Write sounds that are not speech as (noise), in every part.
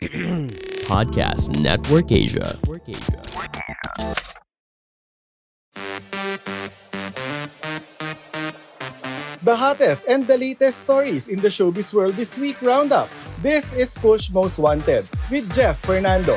(clears throat) Podcast Network Asia. The hottest and the latest stories in the showbiz world this week roundup. This is Push Most Wanted with Jeff Fernando.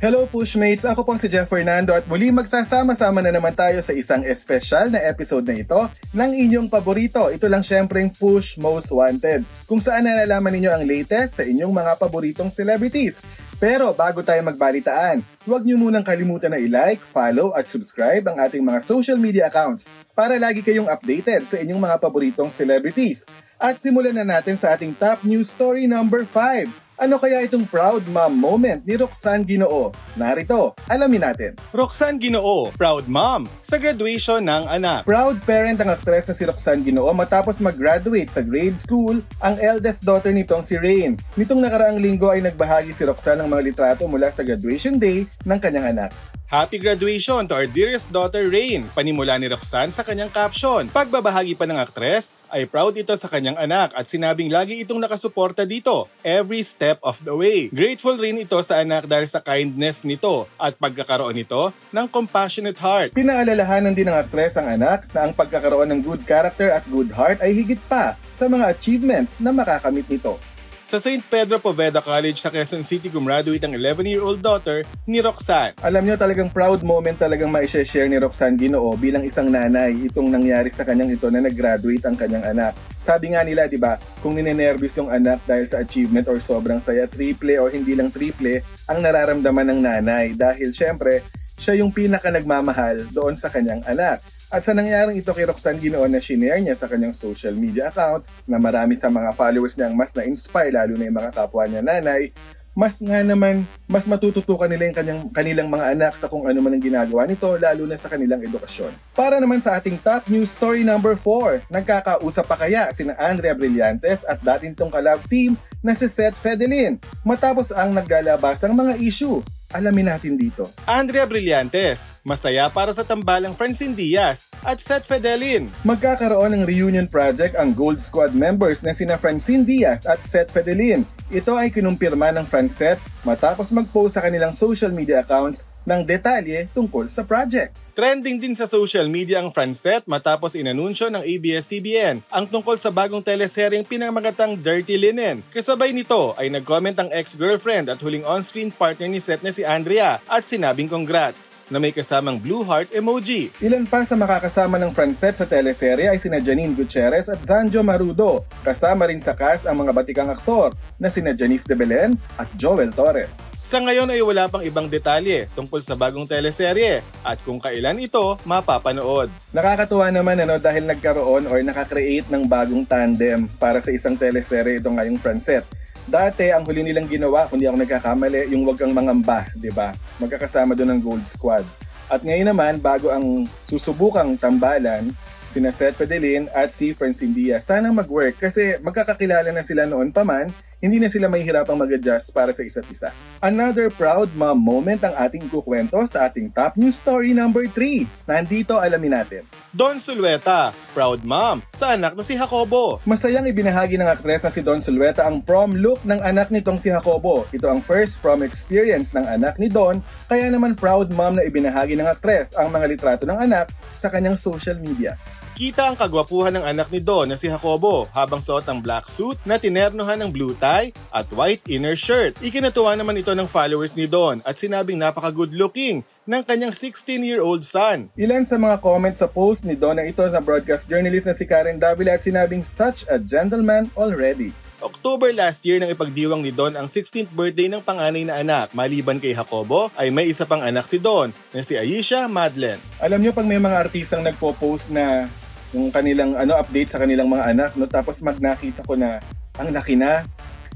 Hello Pushmates! Ako po si Jeff Fernando at muli magsasama-sama na naman tayo sa isang espesyal na episode na ito ng inyong paborito. Ito lang syempre yung Push Most Wanted kung saan nalalaman ninyo ang latest sa inyong mga paboritong celebrities. Pero bago tayo magbalitaan, huwag niyo munang kalimutan na i-like, follow at subscribe ang ating mga social media accounts para lagi kayong updated sa inyong mga paboritong celebrities. At simulan na natin sa ating top news story number 5. Ano kaya itong proud mom moment ni Roxanne Ginoo? Narito, alamin natin. Roxanne Ginoo, proud mom, sa graduation ng anak. Proud parent ang aktres na si Roxanne Ginoo matapos mag-graduate sa grade school ang eldest daughter nitong si Rain. Nitong nakaraang linggo ay nagbahagi si Roxanne ng mga litrato mula sa graduation day ng kanyang anak. Happy graduation to our dearest daughter Rain, panimula ni Roxanne sa kanyang caption. Pagbabahagi pa ng aktres, ay proud ito sa kanyang anak at sinabing lagi itong nakasuporta dito, every step of the way. Grateful rin ito sa anak dahil sa kindness nito at pagkakaroon nito ng compassionate heart. Pinaalalahanan din ng aktres ang anak na ang pagkakaroon ng good character at good heart ay higit pa sa mga achievements na makakamit nito. Sa St. Pedro Poveda College sa Quezon City gumraduate ang 11-year-old daughter ni Roxanne. Alam nyo talagang proud moment talagang ma-share ni Roxanne Ginoo bilang isang nanay itong nangyari sa kanyang ito na nag-graduate ang kanyang anak. Sabi nga nila, di ba, kung ninenervous yung anak dahil sa achievement or sobrang saya, triple o hindi lang triple, ang nararamdaman ng nanay dahil syempre, siya yung pinaka nagmamahal doon sa kanyang anak. At sa nangyaring ito kay Roxanne Ginoon na shinare niya sa kanyang social media account na marami sa mga followers niya ang mas na-inspire lalo na yung mga kapwa niya nanay, mas nga naman, mas matututukan nila yung kanyang, kanilang mga anak sa kung ano man ang ginagawa nito, lalo na sa kanilang edukasyon. Para naman sa ating top news story number 4, nagkakausap pa kaya sina Andrea Brillantes at dating tong kalab team na si Seth Fedelin matapos ang naglalabas ang mga issue Alamin natin dito. Andrea Brillantes, masaya para sa tambalang Francine Diaz at Seth Fedelin. Magkakaroon ng reunion project ang Gold Squad members na sina Francine Diaz at Seth Fedelin. Ito ay kinumpirma ng Francet matapos mag-post sa kanilang social media accounts ng detalye tungkol sa project. Trending din sa social media ang Francet matapos inanunsyo ng ABS-CBN ang tungkol sa bagong teleseryeng pinamagatang Dirty Linen. Kasabay nito ay nag-comment ang ex-girlfriend at huling on-screen partner ni Seth na si Andrea at sinabing congrats na may kasamang blue heart emoji. Ilan pa sa makakasama ng Francet sa teleserye ay sina Janine Gutierrez at Zanjo Marudo. Kasama rin sa cast ang mga batikang aktor na sina Janice de Belen at Joel Torre. Sa ngayon ay wala pang ibang detalye tungkol sa bagong teleserye at kung kailan ito mapapanood. Nakakatuwa naman ano dahil nagkaroon or nakakreate ng bagong tandem para sa isang teleserye ito ngayong Francet. Dati, ang huli nilang ginawa, kung di ako nagkakamali, yung wag kang mangamba, di ba? Magkakasama doon ng Gold Squad. At ngayon naman, bago ang susubukang tambalan, sina Seth Fedelin at si Francine Diaz, sana mag-work kasi magkakakilala na sila noon pa man hindi na sila mahihirapang mag-adjust para sa isa't isa. Another proud mom moment ang ating kukwento sa ating top news story number 3. Nandito alamin natin. Don Sulueta, proud mom sa anak na si Jacobo. Masayang ibinahagi ng aktres na si Don Sulueta ang prom look ng anak nitong si Jacobo. Ito ang first prom experience ng anak ni Don, kaya naman proud mom na ibinahagi ng aktres ang mga litrato ng anak sa kanyang social media. Kita ang kagwapuhan ng anak ni Don na si Jacobo habang suot ang black suit na tinernohan ng blue tie at white inner shirt. Ikinatuwa naman ito ng followers ni Don at sinabing napaka-good looking ng kanyang 16-year-old son. Ilan sa mga comments sa post ni Don na ito sa broadcast journalist na si Karen Davila at sinabing such a gentleman already. October last year nang ipagdiwang ni Don ang 16th birthday ng panganay na anak. Maliban kay Jacobo, ay may isa pang anak si Don na si Aisha Madlen. Alam niyo pag may mga artistang nagpo-post na yung kanilang ano update sa kanilang mga anak no? Tapos magnakita ko na ang laki na.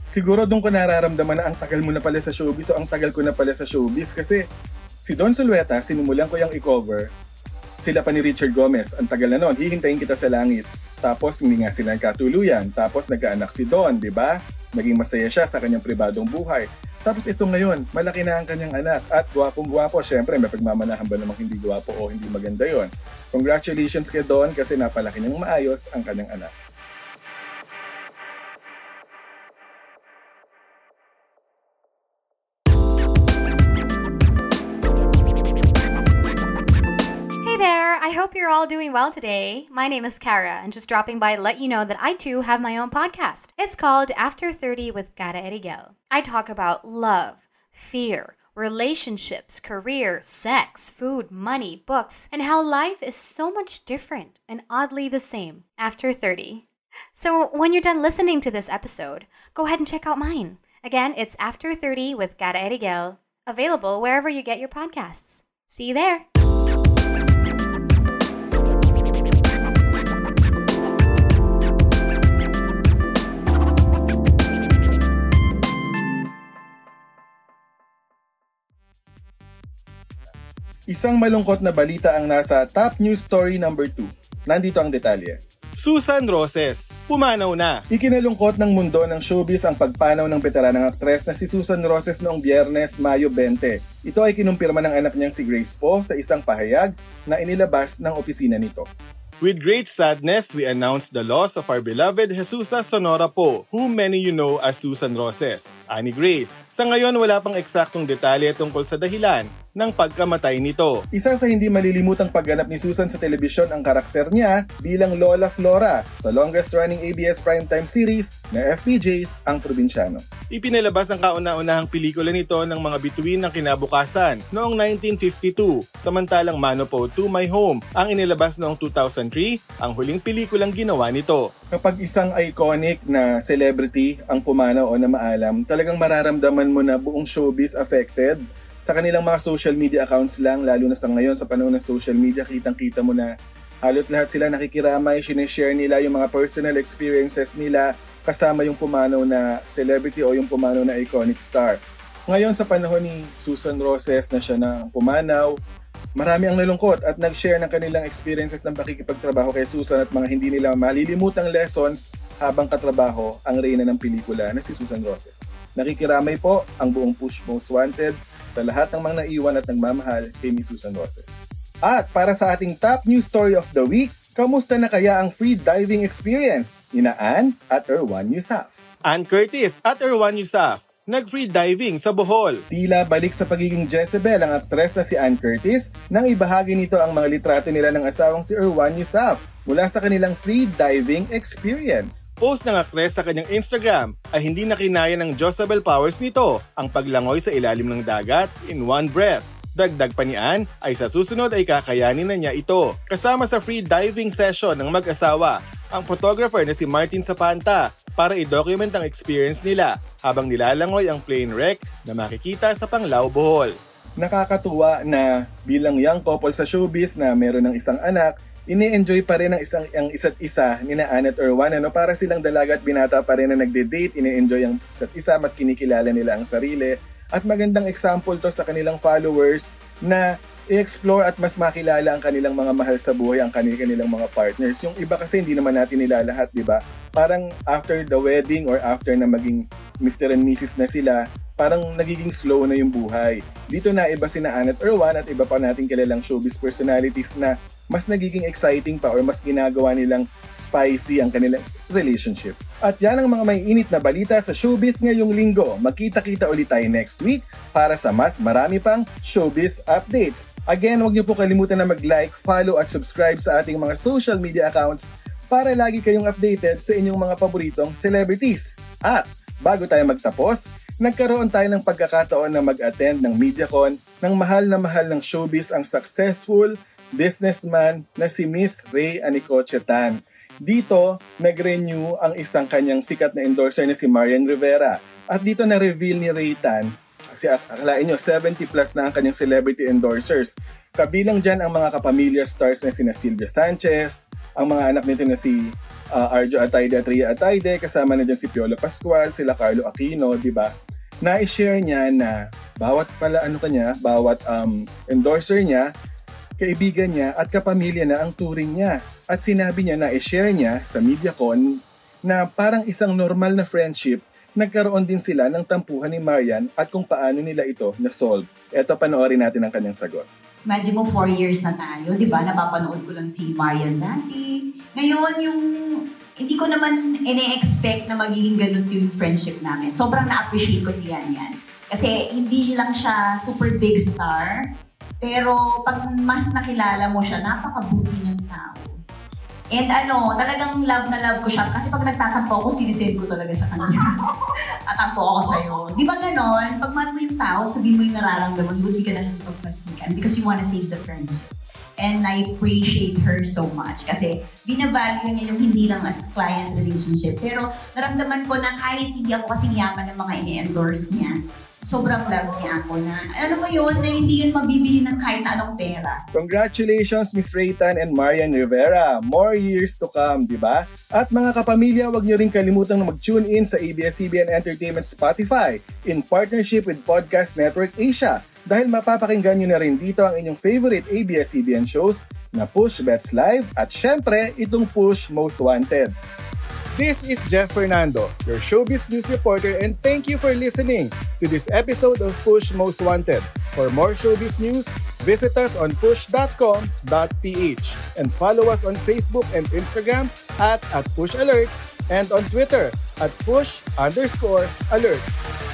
Siguro doon ko nararamdaman na ang tagal mo na pala sa showbiz o ang tagal ko na pala sa showbiz. Kasi si Don Sulueta sinimulan ko yung i-cover. Sila pa ni Richard Gomez ang tagal na noon hihintayin kita sa langit. Tapos hindi nga sila nagkatuluyan. Tapos nagkaanak si Don di ba? Naging masaya siya sa kanyang pribadong buhay. Tapos ito ngayon, malaki na ang kanyang anak at gwapong-gwapo. Siyempre, may pagmamanahan ba namang hindi gwapo o hindi maganda yon. Congratulations kay Don kasi napalaki niyang maayos ang kanyang anak. All doing well today. My name is Kara, and just dropping by to let you know that I too have my own podcast. It's called After 30 with Kara Erigel. I talk about love, fear, relationships, career, sex, food, money, books, and how life is so much different and oddly the same after 30. So when you're done listening to this episode, go ahead and check out mine. Again, it's After 30 with Kara Erigel, available wherever you get your podcasts. See you there. Isang malungkot na balita ang nasa top news story number 2. Nandito ang detalye. Susan Roses, pumanaw na. Ikinalungkot ng mundo ng showbiz ang pagpanaw ng veteranang aktres na si Susan Roses noong biyernes, Mayo 20. Ito ay kinumpirma ng anak niyang si Grace Po sa isang pahayag na inilabas ng opisina nito. With great sadness, we announce the loss of our beloved Jesusa Sonora Po, whom many you know as Susan Roses. Ani Grace, sa ngayon wala pang eksaktong detalye tungkol sa dahilan ng pagkamatay nito. Isa sa hindi malilimutang pagganap ni Susan sa telebisyon ang karakter niya bilang Lola Flora sa longest-running ABS primetime series na FPJs Ang Probinsyano. Ipinalabas ang kauna-unahang pelikula nito ng mga bituin ng kinabukasan noong 1952, samantalang Manopo to My Home ang inilabas noong 2003, ang huling pelikulang ginawa nito. Kapag isang iconic na celebrity ang pumanaw o na maalam, talagang mararamdaman mo na buong showbiz affected sa kanilang mga social media accounts lang, lalo na sa ngayon sa panahon ng social media, kitang-kita mo na halos lahat sila nakikiramay, sineshare nila yung mga personal experiences nila kasama yung pumanaw na celebrity o yung pumanaw na iconic star. Ngayon sa panahon ni Susan Roses na siya na pumanaw, marami ang nalungkot at nag-share ng kanilang experiences ng pakikipagtrabaho kay Susan at mga hindi nila malilimutang lessons habang katrabaho ang reyna ng pelikula na si Susan Roses. Nakikiramay po ang buong Push Most Wanted sa lahat ng mga naiwan at nagmamahal kay Miss Susan Roses. At para sa ating top news story of the week, kamusta na kaya ang free diving experience ni Ann at Erwan Yusaf? Ann Curtis at Erwan Yusaf nag-free diving sa Bohol. Tila balik sa pagiging Jezebel ang aktres na si Ann Curtis nang ibahagi nito ang mga litrato nila ng asawang si Erwan Yusaf mula sa kanilang free diving experience. Post ng aktres sa kanyang Instagram ay hindi nakinaya ng Jezebel powers nito ang paglangoy sa ilalim ng dagat in one breath. Dagdag pa ni Ann ay sa susunod ay kakayanin na niya ito. Kasama sa free diving session ng mag-asawa, ang photographer na si Martin Sapanta para i-document ang experience nila habang nilalangoy ang plane wreck na makikita sa Panglao, Bohol. Nakakatuwa na bilang young couple sa showbiz na meron ng isang anak, ini-enjoy pa rin ang isang ang isa't isa ni na Annette Erwan ano para silang dalaga at binata pa rin na nagde-date, ini-enjoy ang isa't isa mas kinikilala nila ang sarili at magandang example to sa kanilang followers na i-explore at mas makilala ang kanilang mga mahal sa buhay, ang kanilang mga partners. Yung iba kasi hindi naman natin nila lahat, di ba? Parang after the wedding or after na maging Mr. and Mrs. na sila, parang nagiging slow na yung buhay. Dito na iba sina Annette Erwan at iba pa nating kilalang showbiz personalities na mas nagiging exciting pa or mas ginagawa nilang spicy ang kanilang relationship. At yan ang mga may init na balita sa showbiz ngayong linggo. Magkita-kita ulit tayo next week para sa mas marami pang showbiz updates. Again, huwag niyo po kalimutan na mag-like, follow at subscribe sa ating mga social media accounts para lagi kayong updated sa inyong mga paboritong celebrities. At bago tayo magtapos, nagkaroon tayo ng pagkakataon na mag-attend ng MediaCon ng mahal na mahal ng showbiz ang successful businessman na si Miss Ray Anicoche Tan. Dito, nag-renew ang isang kanyang sikat na endorser na si Marian Rivera. At dito na-reveal ni Ray Tan, kasi akalain nyo, 70 plus na ang kanyang celebrity endorsers. Kabilang dyan ang mga kapamilya stars na sina Silvia Sanchez, ang mga anak nito na si uh, Arjo Atayde at Ria Atayde, kasama na dyan si Piolo Pascual, sila Carlo Aquino, di ba? Na-share niya na bawat pala ano kanya, bawat um, endorser niya kaibigan niya at kapamilya na ang turing niya. At sinabi niya na i-share niya sa MediaCon na parang isang normal na friendship, nagkaroon din sila ng tampuhan ni Marian at kung paano nila ito na-solve. Eto, panoorin natin ang kanyang sagot. Imagine mo, four years na tayo, di ba? Napapanood ko lang si Marian dati. Ngayon, yung hindi ko naman ine-expect na magiging ganun yung friendship namin. Sobrang na-appreciate ko si Yan Yan. Kasi hindi lang siya super big star, Pero pag mas nakilala mo siya, napakabuti niyang tao. And ano, talagang love na love ko siya. Kasi pag nagtatampo ako, sinisend ko talaga sa kanya. (laughs) Tatampo ako sa'yo. Di ba ganon? Pag mahal mo yung tao, sabihin mo yung nararamdaman, buti ka na lang pagpasnikan because you wanna save the friendship. And I appreciate her so much kasi binavalue niya yung hindi lang as client relationship. Pero naramdaman ko na kahit hindi ako kasing yaman ng mga ini-endorse niya, sobrang love niya ako na, alam mo yun, na hindi yun mabibili ng kahit anong pera. Congratulations, Miss Raytan and Marian Rivera. More years to come, di ba? At mga kapamilya, huwag niyo rin kalimutang mag-tune in sa ABS-CBN Entertainment Spotify in partnership with Podcast Network Asia dahil mapapakinggan nyo na rin dito ang inyong favorite ABS-CBN shows na Push Bets Live at syempre itong Push Most Wanted. This is Jeff Fernando, your showbiz news reporter and thank you for listening to this episode of Push Most Wanted. For more showbiz news, visit us on push.com.ph and follow us on Facebook and Instagram at, at Push Alerts and on Twitter at push underscore alerts.